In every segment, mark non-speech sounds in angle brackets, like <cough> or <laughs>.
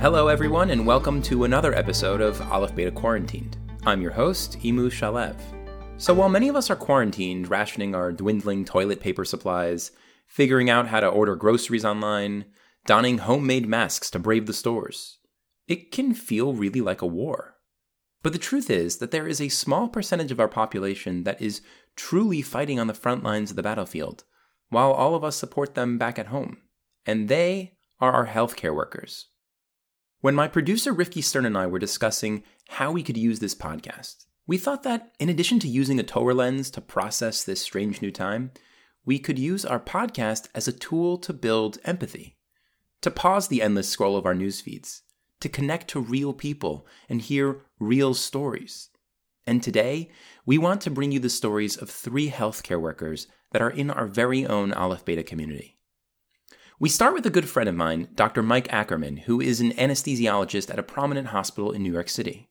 Hello, everyone, and welcome to another episode of Aleph Beta Quarantined. I'm your host, Imu Shalev. So, while many of us are quarantined, rationing our dwindling toilet paper supplies, figuring out how to order groceries online, donning homemade masks to brave the stores, it can feel really like a war. But the truth is that there is a small percentage of our population that is truly fighting on the front lines of the battlefield, while all of us support them back at home. And they are our healthcare workers. When my producer Rifki Stern and I were discussing how we could use this podcast, we thought that in addition to using a Torah lens to process this strange new time, we could use our podcast as a tool to build empathy, to pause the endless scroll of our news feeds, to connect to real people and hear real stories. And today, we want to bring you the stories of three healthcare workers that are in our very own Aleph Beta community. We start with a good friend of mine, Dr. Mike Ackerman, who is an anesthesiologist at a prominent hospital in New York City.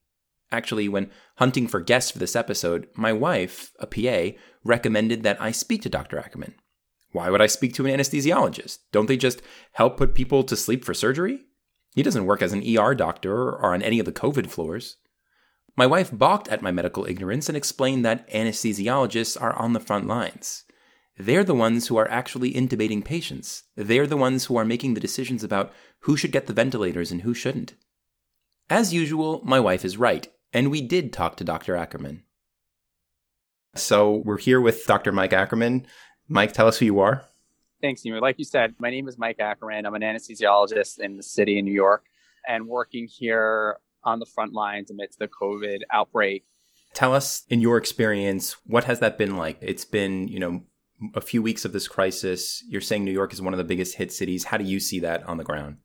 Actually, when hunting for guests for this episode, my wife, a PA, recommended that I speak to Dr. Ackerman. Why would I speak to an anesthesiologist? Don't they just help put people to sleep for surgery? He doesn't work as an ER doctor or on any of the COVID floors. My wife balked at my medical ignorance and explained that anesthesiologists are on the front lines. They're the ones who are actually intubating patients. They're the ones who are making the decisions about who should get the ventilators and who shouldn't. As usual, my wife is right, and we did talk to Dr. Ackerman. So we're here with Dr. Mike Ackerman. Mike, tell us who you are. Thanks, Nima. Like you said, my name is Mike Ackerman. I'm an anesthesiologist in the city of New York and working here on the front lines amidst the COVID outbreak. Tell us, in your experience, what has that been like? It's been, you know, a few weeks of this crisis. You're saying New York is one of the biggest hit cities. How do you see that on the ground?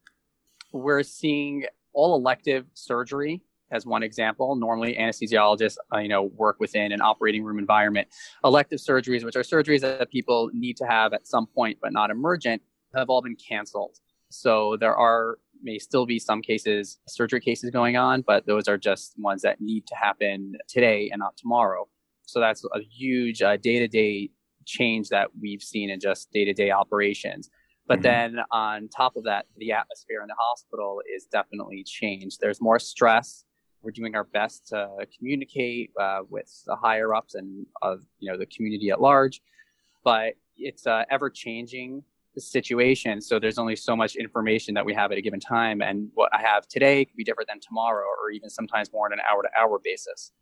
We're seeing all elective surgery as one example. Normally, anesthesiologists, uh, you know, work within an operating room environment. Elective surgeries, which are surgeries that people need to have at some point but not emergent, have all been canceled. So there are may still be some cases, surgery cases going on, but those are just ones that need to happen today and not tomorrow. So that's a huge day to day change that we've seen in just day to day operations. But mm-hmm. then on top of that, the atmosphere in the hospital is definitely changed. There's more stress. We're doing our best to communicate uh, with the higher ups and of you know the community at large, but it's uh, ever changing situation. So there's only so much information that we have at a given time, and what I have today could be different than tomorrow, or even sometimes more on an hour to hour basis.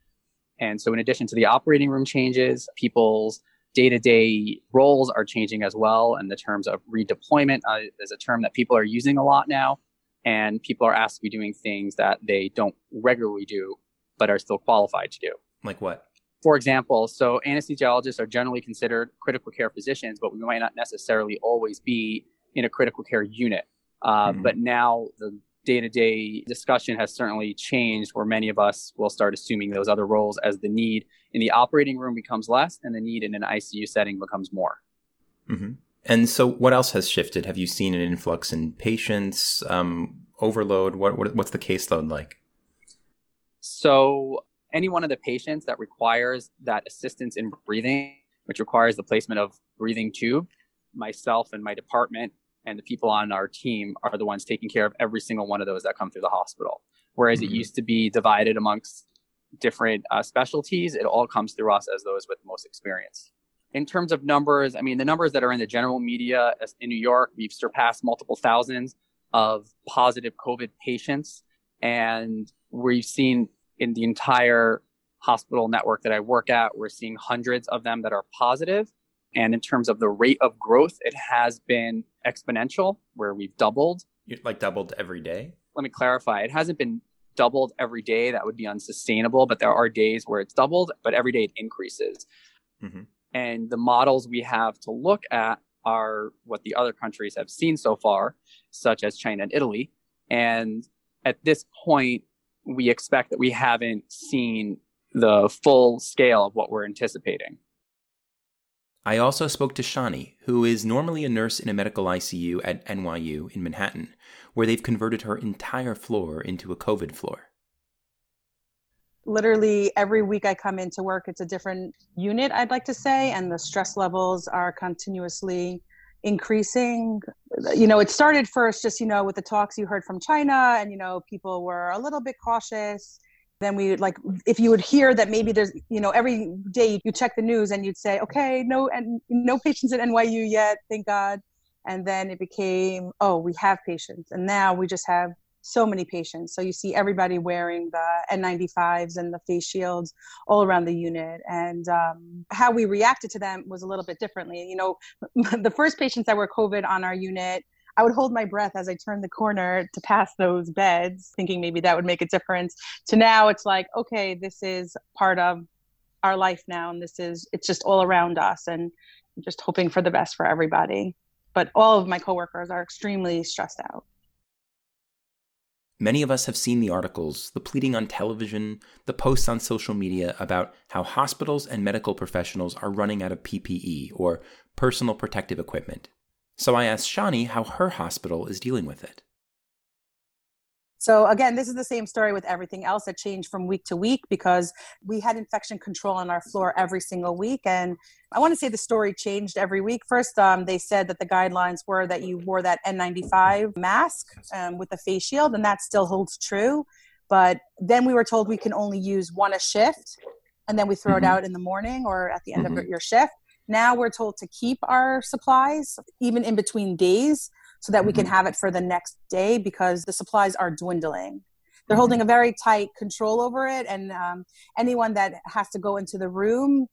And so, in addition to the operating room changes, people's day to day roles are changing as well. And the terms of redeployment uh, is a term that people are using a lot now. And people are asked to be doing things that they don't regularly do, but are still qualified to do. Like what? For example, so anesthesiologists are generally considered critical care physicians, but we might not necessarily always be in a critical care unit. Uh, mm-hmm. But now the day to day discussion has certainly changed where many of us will start assuming those other roles as the need in the operating room becomes less and the need in an ICU setting becomes more. Mm-hmm. And so, what else has shifted? Have you seen an influx in patients, um, overload? What, what, what's the caseload like? So, any one of the patients that requires that assistance in breathing, which requires the placement of breathing tube, myself and my department and the people on our team are the ones taking care of every single one of those that come through the hospital. Whereas mm-hmm. it used to be divided amongst different uh, specialties, it all comes through us as those with the most experience. In terms of numbers, I mean, the numbers that are in the general media in New York, we've surpassed multiple thousands of positive COVID patients. And we've seen in the entire hospital network that I work at, we're seeing hundreds of them that are positive. And in terms of the rate of growth, it has been exponential, where we've doubled. Like doubled every day? Let me clarify. It hasn't been doubled every day. That would be unsustainable, but there are days where it's doubled, but every day it increases. Mm-hmm. And the models we have to look at are what the other countries have seen so far, such as China and Italy. And at this point, we expect that we haven't seen the full scale of what we're anticipating. I also spoke to Shani, who is normally a nurse in a medical ICU at NYU in Manhattan, where they've converted her entire floor into a COVID floor. Literally every week I come into work, it's a different unit, I'd like to say, and the stress levels are continuously increasing. You know, it started first just, you know, with the talks you heard from China, and, you know, people were a little bit cautious. Then we like, if you would hear that maybe there's, you know, every day you check the news and you'd say, okay, no, and no patients at NYU yet, thank God. And then it became, oh, we have patients. And now we just have so many patients. So you see everybody wearing the N95s and the face shields all around the unit. And um, how we reacted to them was a little bit differently. You know, <laughs> the first patients that were COVID on our unit, I would hold my breath as I turned the corner to pass those beds, thinking maybe that would make a difference. To now, it's like, okay, this is part of our life now, and this is it's just all around us, and I'm just hoping for the best for everybody. But all of my coworkers are extremely stressed out. Many of us have seen the articles, the pleading on television, the posts on social media about how hospitals and medical professionals are running out of PPE or personal protective equipment. So I asked Shani how her hospital is dealing with it. So again, this is the same story with everything else that changed from week to week because we had infection control on our floor every single week. And I want to say the story changed every week. First, um, they said that the guidelines were that you wore that N95 mask um, with the face shield, and that still holds true. But then we were told we can only use one a shift, and then we throw mm-hmm. it out in the morning or at the end mm-hmm. of your shift. Now we're told to keep our supplies even in between days so that we can mm-hmm. have it for the next day because the supplies are dwindling. They're mm-hmm. holding a very tight control over it, and um, anyone that has to go into the room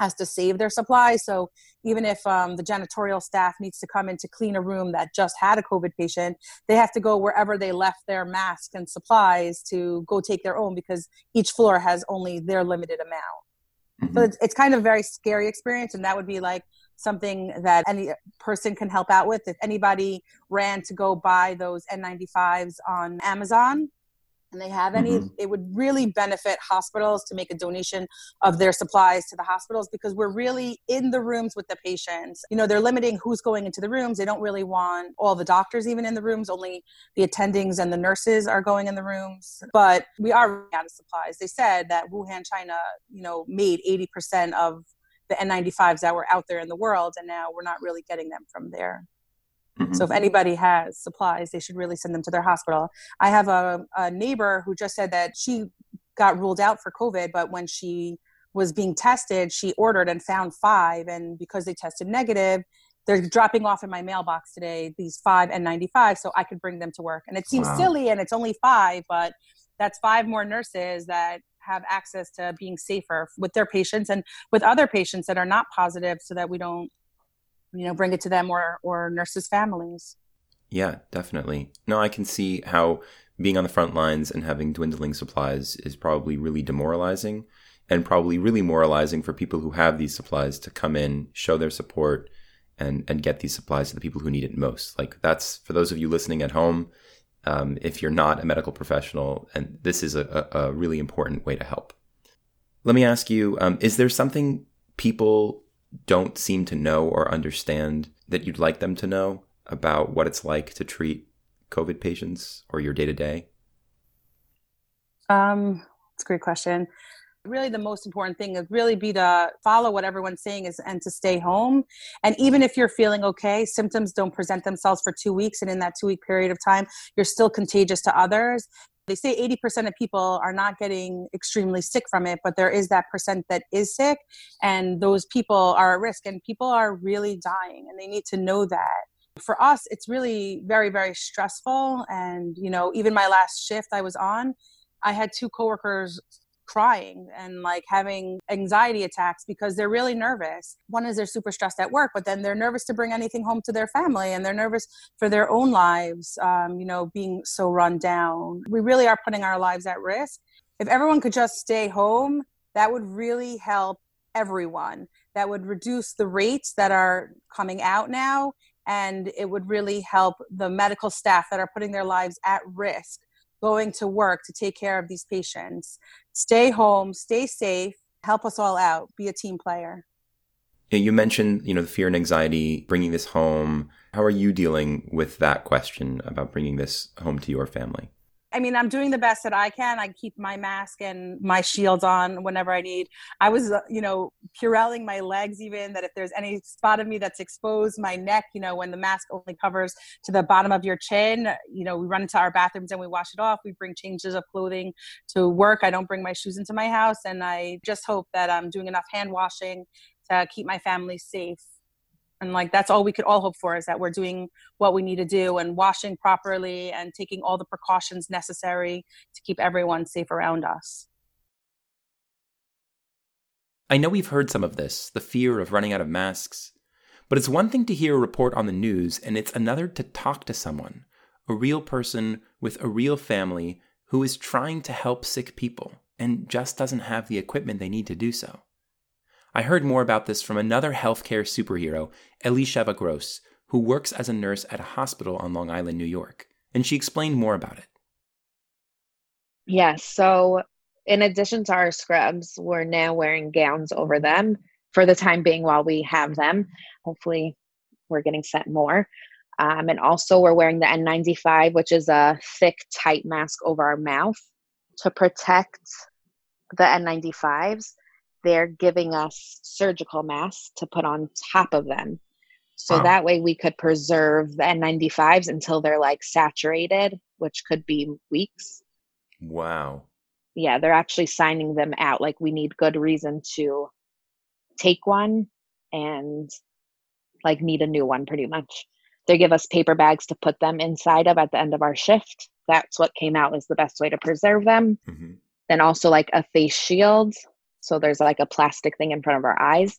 has to save their supplies. So even if um, the janitorial staff needs to come in to clean a room that just had a COVID patient, they have to go wherever they left their mask and supplies to go take their own because each floor has only their limited amount. Mm-hmm. So it's, it's kind of a very scary experience, and that would be like something that any person can help out with. If anybody ran to go buy those N95s on Amazon and they have any, mm-hmm. it would really benefit hospitals to make a donation of their supplies to the hospitals because we're really in the rooms with the patients. You know, they're limiting who's going into the rooms. They don't really want all the doctors even in the rooms, only the attendings and the nurses are going in the rooms. But we are out of supplies. They said that Wuhan, China, you know, made 80% of the N95s that were out there in the world, and now we're not really getting them from there. Mm-hmm. So if anybody has supplies, they should really send them to their hospital. I have a, a neighbor who just said that she got ruled out for COVID, but when she was being tested, she ordered and found five, and because they tested negative, they're dropping off in my mailbox today these five N95 so I could bring them to work. And it seems wow. silly and it's only five, but that's five more nurses that have access to being safer with their patients and with other patients that are not positive so that we don't you know bring it to them or or nurses families. Yeah definitely. No i can see how being on the front lines and having dwindling supplies is probably really demoralizing and probably really moralizing for people who have these supplies to come in show their support and and get these supplies to the people who need it most. Like that's for those of you listening at home um, if you're not a medical professional, and this is a, a, really important way to help. Let me ask you um, is there something people don't seem to know or understand that you'd like them to know about what it's like to treat COVID patients or your day to day? Um, it's a great question. Really the most important thing is really be to follow what everyone's saying is and to stay home. And even if you're feeling okay symptoms don't present themselves for two weeks and in that two week period of time you're still contagious to others they say 80% of people are not getting extremely sick from it but there is that percent that is sick and those people are at risk and people are really dying and they need to know that. For us it's really very very stressful and you know even my last shift i was on I had two coworkers crying and like having anxiety attacks because they're really nervous. One is they're super stressed at work, but then they're nervous to bring anything home to their family and they're nervous for their own lives, um, you know, being so run down. We really are putting our lives at risk. If everyone could just stay home, that would really help everyone. That would reduce the rates that are coming out now and it would really help the medical staff that are putting their lives at risk going to work to take care of these patients. Stay home, stay safe, help us all out, be a team player. You mentioned, you know, the fear and anxiety, bringing this home. How are you dealing with that question about bringing this home to your family? I mean, I'm doing the best that I can. I keep my mask and my shields on whenever I need. I was, uh, you know, Purelling my legs even that if there's any spot of me that's exposed, my neck, you know, when the mask only covers to the bottom of your chin, you know, we run into our bathrooms and we wash it off. We bring changes of clothing to work. I don't bring my shoes into my house. And I just hope that I'm doing enough hand washing to keep my family safe and like that's all we could all hope for is that we're doing what we need to do and washing properly and taking all the precautions necessary to keep everyone safe around us. I know we've heard some of this the fear of running out of masks but it's one thing to hear a report on the news and it's another to talk to someone a real person with a real family who is trying to help sick people and just doesn't have the equipment they need to do so I heard more about this from another healthcare superhero, Elisheva Gross, who works as a nurse at a hospital on Long Island, New York, and she explained more about it. Yes, so in addition to our scrubs, we're now wearing gowns over them for the time being while we have them. Hopefully, we're getting sent more. Um, and also, we're wearing the N95, which is a thick, tight mask over our mouth to protect the N95s they're giving us surgical masks to put on top of them. So wow. that way we could preserve the N95s until they're like saturated, which could be weeks. Wow. Yeah, they're actually signing them out. Like we need good reason to take one and like need a new one pretty much. They give us paper bags to put them inside of at the end of our shift. That's what came out as the best way to preserve them. Mm-hmm. Then also like a face shield so there's like a plastic thing in front of our eyes.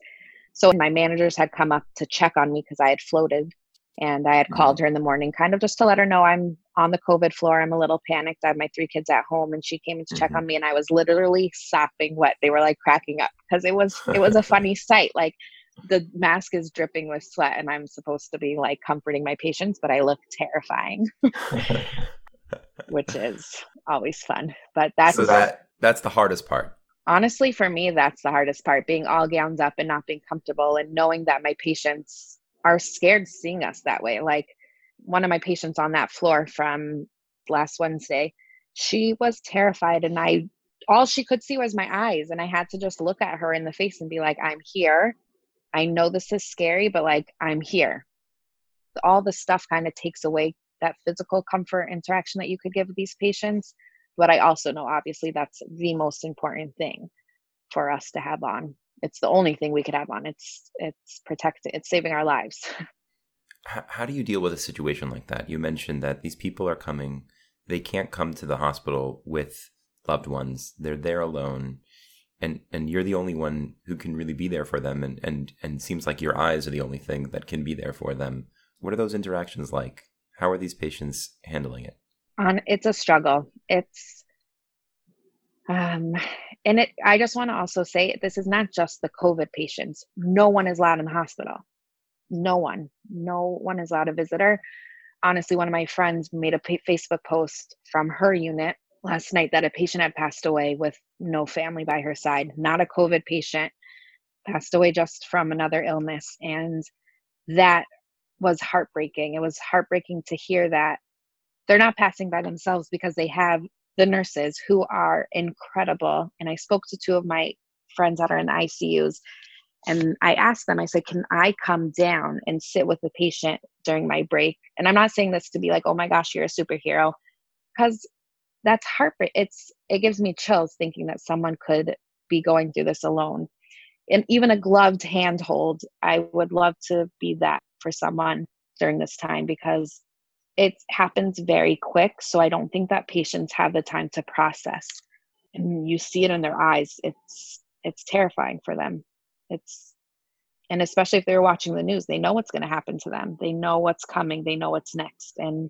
So my managers had come up to check on me because I had floated and I had mm-hmm. called her in the morning kind of just to let her know I'm on the COVID floor. I'm a little panicked. I have my three kids at home and she came in to check mm-hmm. on me and I was literally sopping wet. They were like cracking up because it was it was a <laughs> funny sight. Like the mask is dripping with sweat and I'm supposed to be like comforting my patients, but I look terrifying. <laughs> Which is always fun. But that's so that that's the hardest part honestly for me that's the hardest part being all gowns up and not being comfortable and knowing that my patients are scared seeing us that way. Like one of my patients on that floor from last wednesday she was terrified and i all she could see was my eyes and i had to just look at her in the face and be like i'm here. I know this is scary but like i'm here. All the stuff kind of takes away that physical comfort interaction that you could give these patients but I also know obviously that's the most important thing for us to have on. It's the only thing we could have on. It's it's protecting. It's saving our lives. <laughs> How, how do you deal with a situation like that? You mentioned that these people are coming. They can't come to the hospital with loved ones. They're there alone and and you're the only one who can really be there for them and and and seems like your eyes are the only thing that can be there for them what are those interactions like how are these patients handling it on it's a struggle. It's um and it i just want to also say this is not just the covid patients. No one is allowed in the hospital. No one. No one is allowed a visitor. Honestly one of my friends made a facebook post from her unit last night that a patient had passed away with no family by her side. Not a covid patient. Passed away just from another illness. And that was heartbreaking. It was heartbreaking to hear that they're not passing by themselves because they have the nurses who are incredible. And I spoke to two of my friends that are in the ICUs and I asked them, I said, can I come down and sit with the patient during my break? And I'm not saying this to be like, oh my gosh, you're a superhero, because that's heartbreak. It's it gives me chills thinking that someone could be going through this alone. And even a gloved handhold, I would love to be that for someone during this time because it happens very quick so i don't think that patients have the time to process. And you see it in their eyes. It's it's terrifying for them. It's and especially if they're watching the news they know what's going to happen to them. They know what's coming. They know what's next. And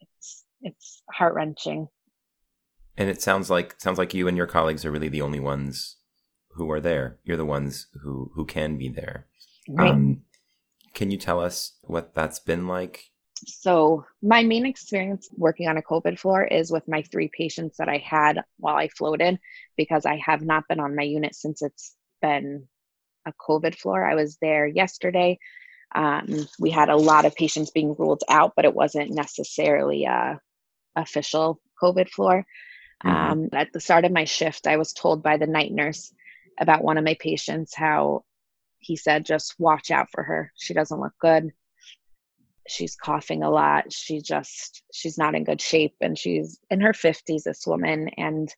it's it's heart-wrenching. And it sounds like sounds like you and your colleagues are really the only ones who are there. You're the ones who who can be there. Right. um, can you tell us what that's been like so, my main experience working on a COVID floor is with my three patients that I had while I floated because I have not been on my unit since it's been a COVID floor. I was there yesterday. Um, we had a lot of patients being ruled out, but it wasn't necessarily a official COVID floor. Mm-hmm. Um, at the start of my shift, I was told by the night nurse about one of my patients how he said, just watch out for her. She doesn't look good. She's coughing a lot. She just, she's not in good shape. And she's in her 50s, this woman. And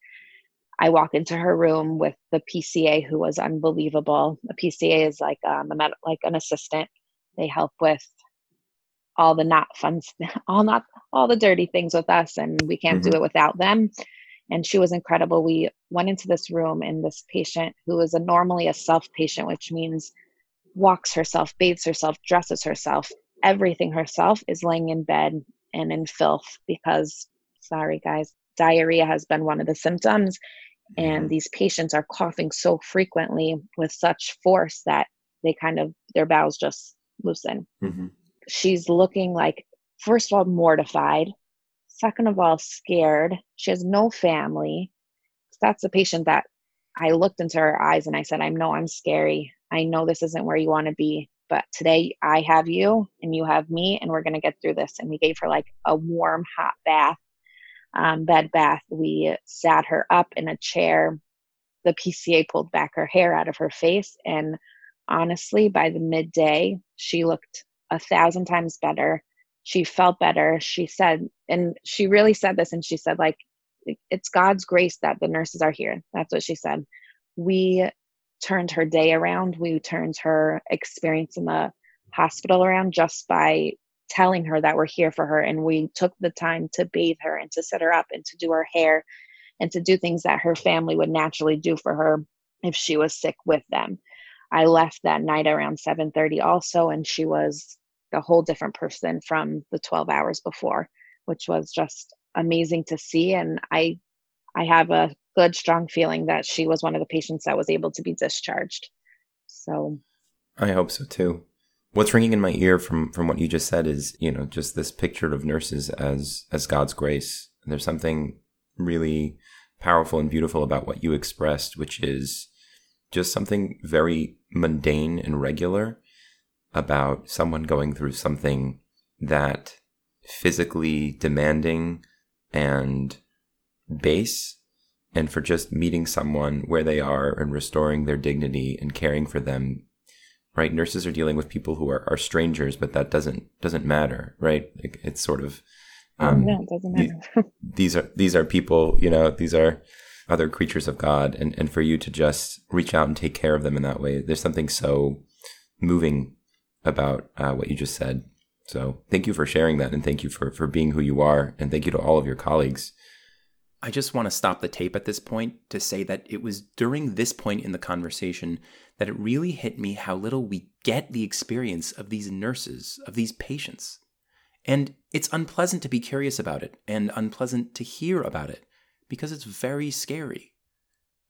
I walk into her room with the PCA, who was unbelievable. The PCA is like um, a med- like an assistant. They help with all the not fun, <laughs> all not all the dirty things with us, and we can't mm-hmm. do it without them. And she was incredible. We went into this room, and this patient, who is a normally a self patient, which means walks herself, bathes herself, dresses herself, everything herself, is laying in bed and in filth because, sorry guys, diarrhea has been one of the symptoms. And these patients are coughing so frequently with such force that they kind of their bowels just loosen. Mm-hmm. she's looking like first of all mortified. Second of all scared. She has no family. That's a patient that i looked into her eyes and i said i know i'm scary. I know this isn't where you want to be but today i have you and you have me and we're going to get through this and we gave her like a warm hot bath um, bed bath. We sat her up in a chair. The PCA pulled back her hair out of her face. And honestly, by the midday, she looked a thousand times better. She felt better. She said, and she really said this, and she said, like, it's God's grace that the nurses are here. That's what she said. We turned her day around. We turned her experience in the hospital around just by telling her that we're here for her. And we took the time to bathe her and to set her up and to do her hair and to do things that her family would naturally do for her if she was sick with them. I left that night around 7.30 also and she was a whole different person from the 12 hours before which was just amazing to see. And i i have a good strong feeling that she was one of the patients that was able to be discharged so i hope so too What's ringing in my ear from from what you just said is, you know, just this picture of nurses as as God's grace. There's something really powerful and beautiful about what you expressed, which is just something very mundane and regular about someone going through something that physically demanding and base and for just meeting someone where they are and restoring their dignity and caring for them right? Nurses are dealing with people who are, are strangers, but that doesn't doesn't matter, right? it's sort of um, no, it doesn't matter. <laughs> these are these are people, you know, these are other creatures of God, and and for you to just reach out and take care of them in that way, there's something so moving about uh, what you just said. So thank you for sharing that, and thank you for for being who you are, and thank you to all of your colleagues. I just want to stop the tape at this point to say that it was during this point in the conversation that it really hit me how little we get the experience of these nurses, of these patients. And it's unpleasant to be curious about it and unpleasant to hear about it because it's very scary.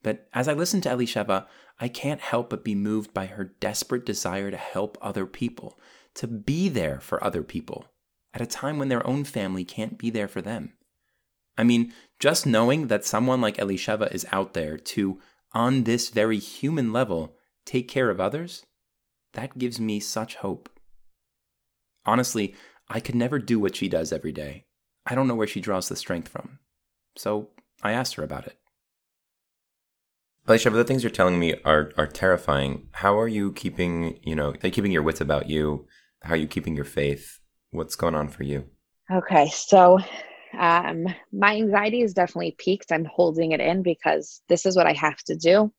But as I listen to Elisheva, I can't help but be moved by her desperate desire to help other people, to be there for other people at a time when their own family can't be there for them. I mean, just knowing that someone like Elisheva is out there to, on this very human level, take care of others, that gives me such hope. Honestly, I could never do what she does every day. I don't know where she draws the strength from. So I asked her about it. Alicia, the things you're telling me are are terrifying. How are you keeping, you know, keeping your wits about you? How are you keeping your faith? What's going on for you? Okay, so um, my anxiety is definitely peaked. I'm holding it in because this is what I have to do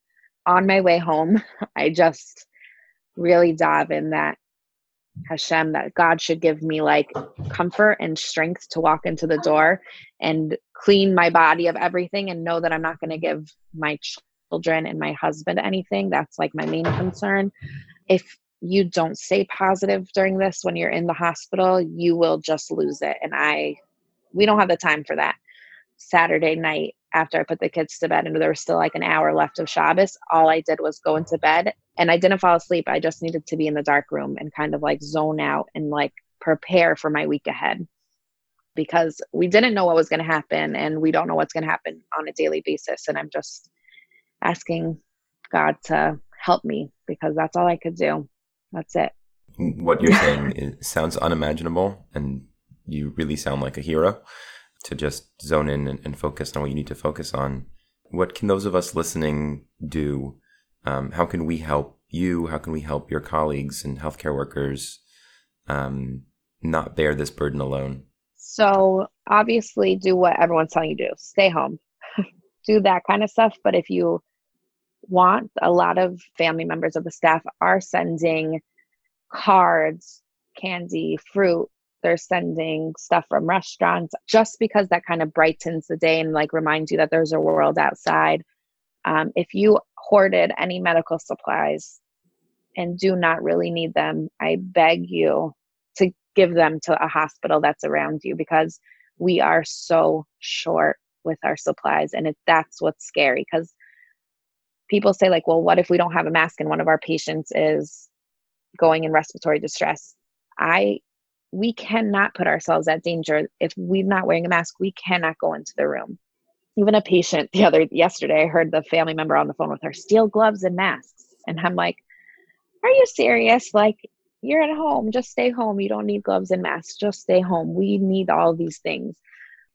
on my way home, <laughs> I just really dive in that Hashem, that God should give me like comfort and strength to walk into the door and clean my body of everything and know that I'm not going to give my children and my husband anything. That's like my main concern. If you don't stay positive during this when you're in the hospital, you will just lose it. And I, we don't have the time for that. Saturday night, after I put the kids to bed and there was still like an hour left of Shabbos, all I did was go into mm-hmm. bed and I didn't fall asleep. I just needed to be in the dark room and kind of like zone out and like prepare for my week ahead because we didn't know what was going to happen and we don't know what's going to happen on a daily basis. And I'm just asking God to help me because that's all I could do. That's it. What you're saying sounds unimaginable and you really sound like a hero. to just zone in and, and, focus on what you need to focus on. What can those of us listening do? Um, how can we help you? How can we help your colleagues and healthcare workers um, not bear this burden alone? So, obviously, do what everyone's telling you to do stay home, <laughs> do that kind of stuff. But if you want, a lot of family members of the staff are sending cards, candy, fruit. They're sending stuff from restaurants just because that kind of brightens the day and like reminds you that there's a world outside. Um, if you hoarded any medical supplies and do not really need them, I beg you to give them to a hospital that's around you because we are so short with our supplies and it, that's what's scary because people say like well what if we don't have a mask and one of our patients is going in respiratory distress i we cannot put ourselves at danger. If we're not wearing a mask we cannot go into the room. Even a patient the other yesterday i heard the family member on the phone with her steel gloves and masks. And i'm like are you serious? Like you're at home. Just stay home. You don't need gloves and masks. Just stay home. We need all these things.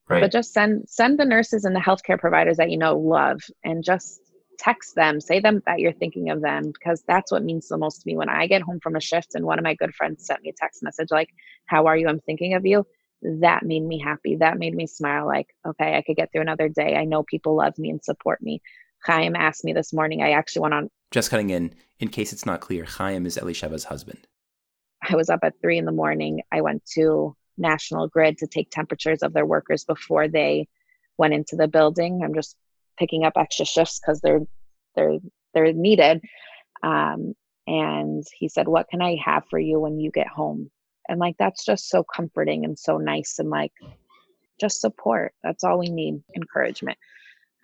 Right. but just send send the nurses and the healthcare providers that you know love and just text them, say them that you're thinking of them because that's what means the most to me. When I get home from a shift and one of my good friends sent me a text message like, "How are you? I'm thinking of you." That made me happy. That made me smile. Like, okay, I could get through another day. I know people love me and support me. Chaim asked me this morning. I actually went on. Just cutting in, in case it's not clear, Chaim is Elisheva's husband. I was up at three in the morning. I went to National Grid to take temperatures of their workers before they went into the building. I'm just picking up extra shifts because they're they're they're needed. Um, and he said, "What can I have for you when you get home?" And like that's just so comforting and so nice and like just support. That's all we need. Encouragement.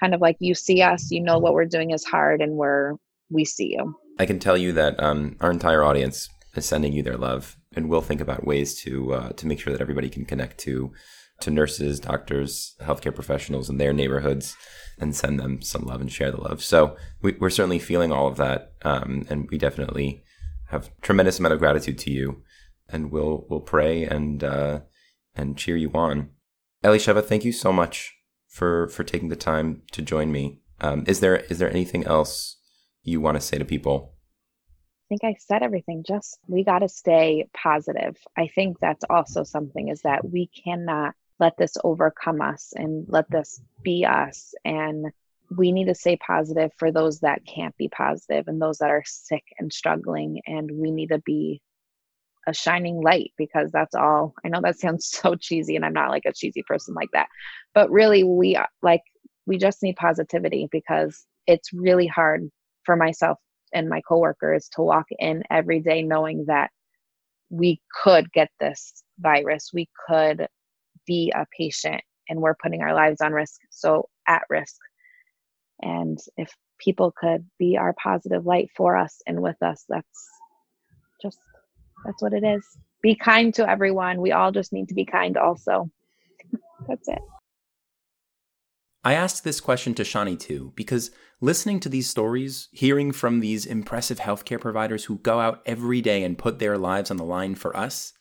Kind of like you see us, you know what we're doing is hard, and we're we see you. I can tell you that um, our entire audience is sending you their love, and we'll think about ways to uh, to make sure that everybody can connect to to nurses, doctors, healthcare professionals in their neighborhoods and send them some love and share the love. So we, are certainly feeling all of that, um, and we definitely have tremendous amount of gratitude to you, and we'll we'll pray and uh, and cheer you on. Elisheva, thank you so much for for taking the time to join me. Um, is there is there anything else you want to say to people? I think I said everything. Just we got to stay positive. I think that's also something is that we cannot let this overcome us and let this be us. And we need to stay positive for those that can't be positive and those that are sick and struggling. And we need to be a shining light because that's all. I know that <laughs> sounds so cheesy, and I'm not like a cheesy person like that. But really, we like, we just need positivity because it's really hard for myself and my coworkers to walk in every day knowing that we could get this virus. We could be a patient and we're putting our lives on risk so at risk. And if people could be our positive light for us and with us that's just that's what it is. Be kind to everyone. We all just need to be kind also. <laughs> That's it. I asked this question to Shani too, because listening to these stories, hearing from these impressive healthcare providers who go out every day and put their lives on the line for us,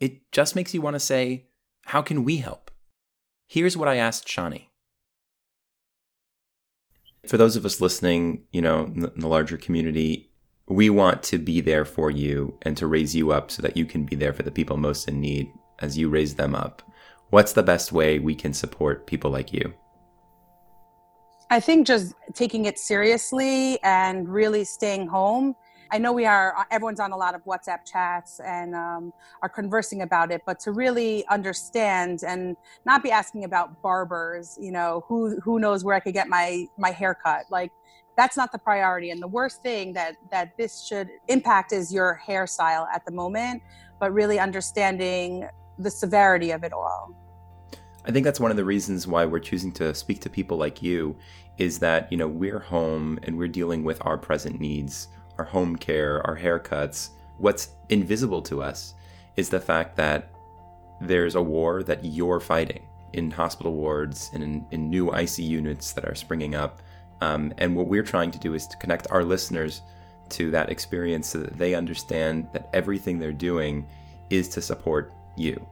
it just makes you want to say, how can we help? Here's what I asked Shani. For those of us listening, you know, in the larger community, we want to be there for you and to raise you up so that you can be there for the people most in need as you raise them up. What's the best way we can support people like you? I think just taking it seriously and really staying home I know we are, uh, everyone's on a lot of WhatsApp chats and um, are conversing about it, but to really understand and not be asking about barbers, you know, who, who knows where I could get my, my haircut. Like, that's not the priority. And the worst thing that, that this should impact is your hairstyle at the moment, but really understanding the severity of it all. I think that's one of the reasons why we're choosing to speak to people like you is that, you know, we're home and we're dealing with our present needs our home care, our haircuts, what's invisible to us is the fact that there's a war that you're fighting in hospital wards and in, in new IC units that are springing up. Um, and what we're trying to do is to connect our listeners to that experience so that they understand that everything they're doing is to support you.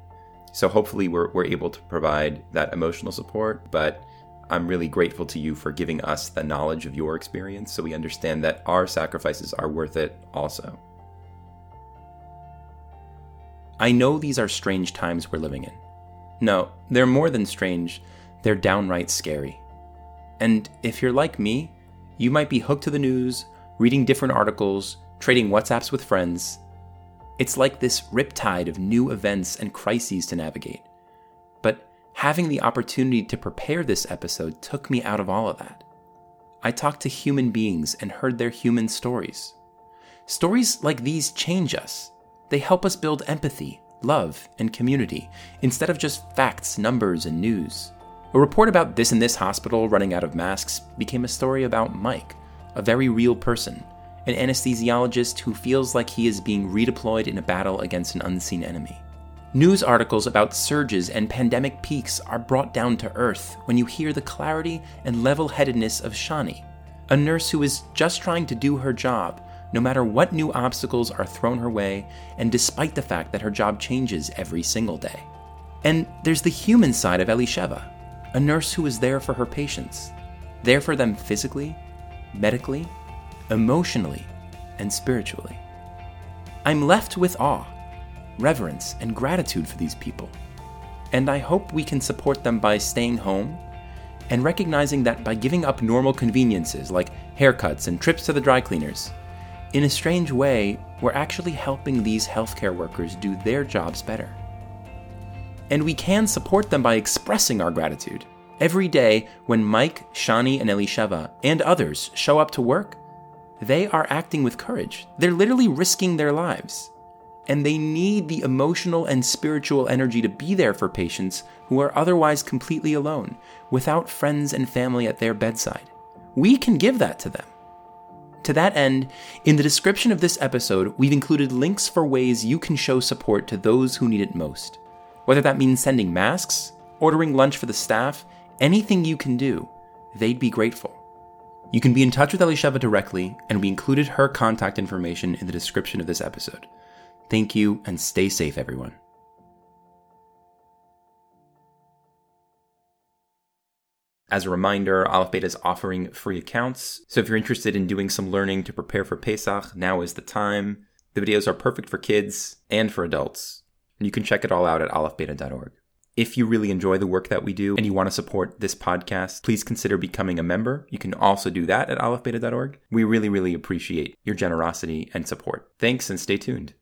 So hopefully we're, we're able to provide that emotional support, but I'm really grateful to you for giving us the knowledge of your experience so we understand that our sacrifices are worth it also. I know these are strange times we're living in. No, they're more than strange, they're downright scary. And if you're like me, you might be hooked to the news, reading different articles, trading WhatsApps with friends, it's like this riptide of new events and crises to navigate. Having the opportunity to prepare this episode took me out of all of that. I talked to human beings and heard their human stories. Stories like these change us. They help us build empathy, love, and community instead of just facts, numbers, and news. A report about this and this hospital running out of masks became a story about Mike, a very real person an anesthesiologist who feels like he is being redeployed in a battle against an unseen enemy. News articles about surges and pandemic peaks are brought down to earth when you hear the clarity and level headedness of Shani, a nurse who is just trying to do her job no matter what new obstacles are thrown her way, and despite the fact that her job changes every single day. And there's the human side of Elisheva, a nurse who is there for her patients, there for them physically, medically, emotionally, and spiritually. I'm left with awe, reverence, and gratitude for these people. And I hope we can support them by staying home and recognizing that by giving up normal conveniences like haircuts and trips to the dry cleaners, in a strange way, we're actually helping these healthcare workers do their jobs better. And we can support them by expressing our gratitude. Every day, when Mike, Shani, and Elisheva, and others show up to work, they are acting with courage. They're literally risking their lives. And they need the emotional and spiritual energy to be there for patients who are otherwise completely alone, without friends and family at their bedside. We can give that to them. To that end, in the description of this episode, we've included links for ways you can show support to those who need it most. Whether that means sending masks, ordering lunch for the staff, anything you can do, they'd be grateful. You can be in touch with Elisheva directly, and we included her contact information in the description of this episode. Thank you, and stay safe, everyone. As a reminder, Aleph Beta is offering free accounts, so if you're interested in doing some learning to prepare for Pesach, now is the time. The videos are perfect for kids and for adults, and you can check it all out at alephbeta.org. If you really enjoy the work that we do and you want to support this podcast, please consider becoming a member. You can also do that at alephbeta.org. We really, really appreciate your generosity and support. Thanks and stay tuned.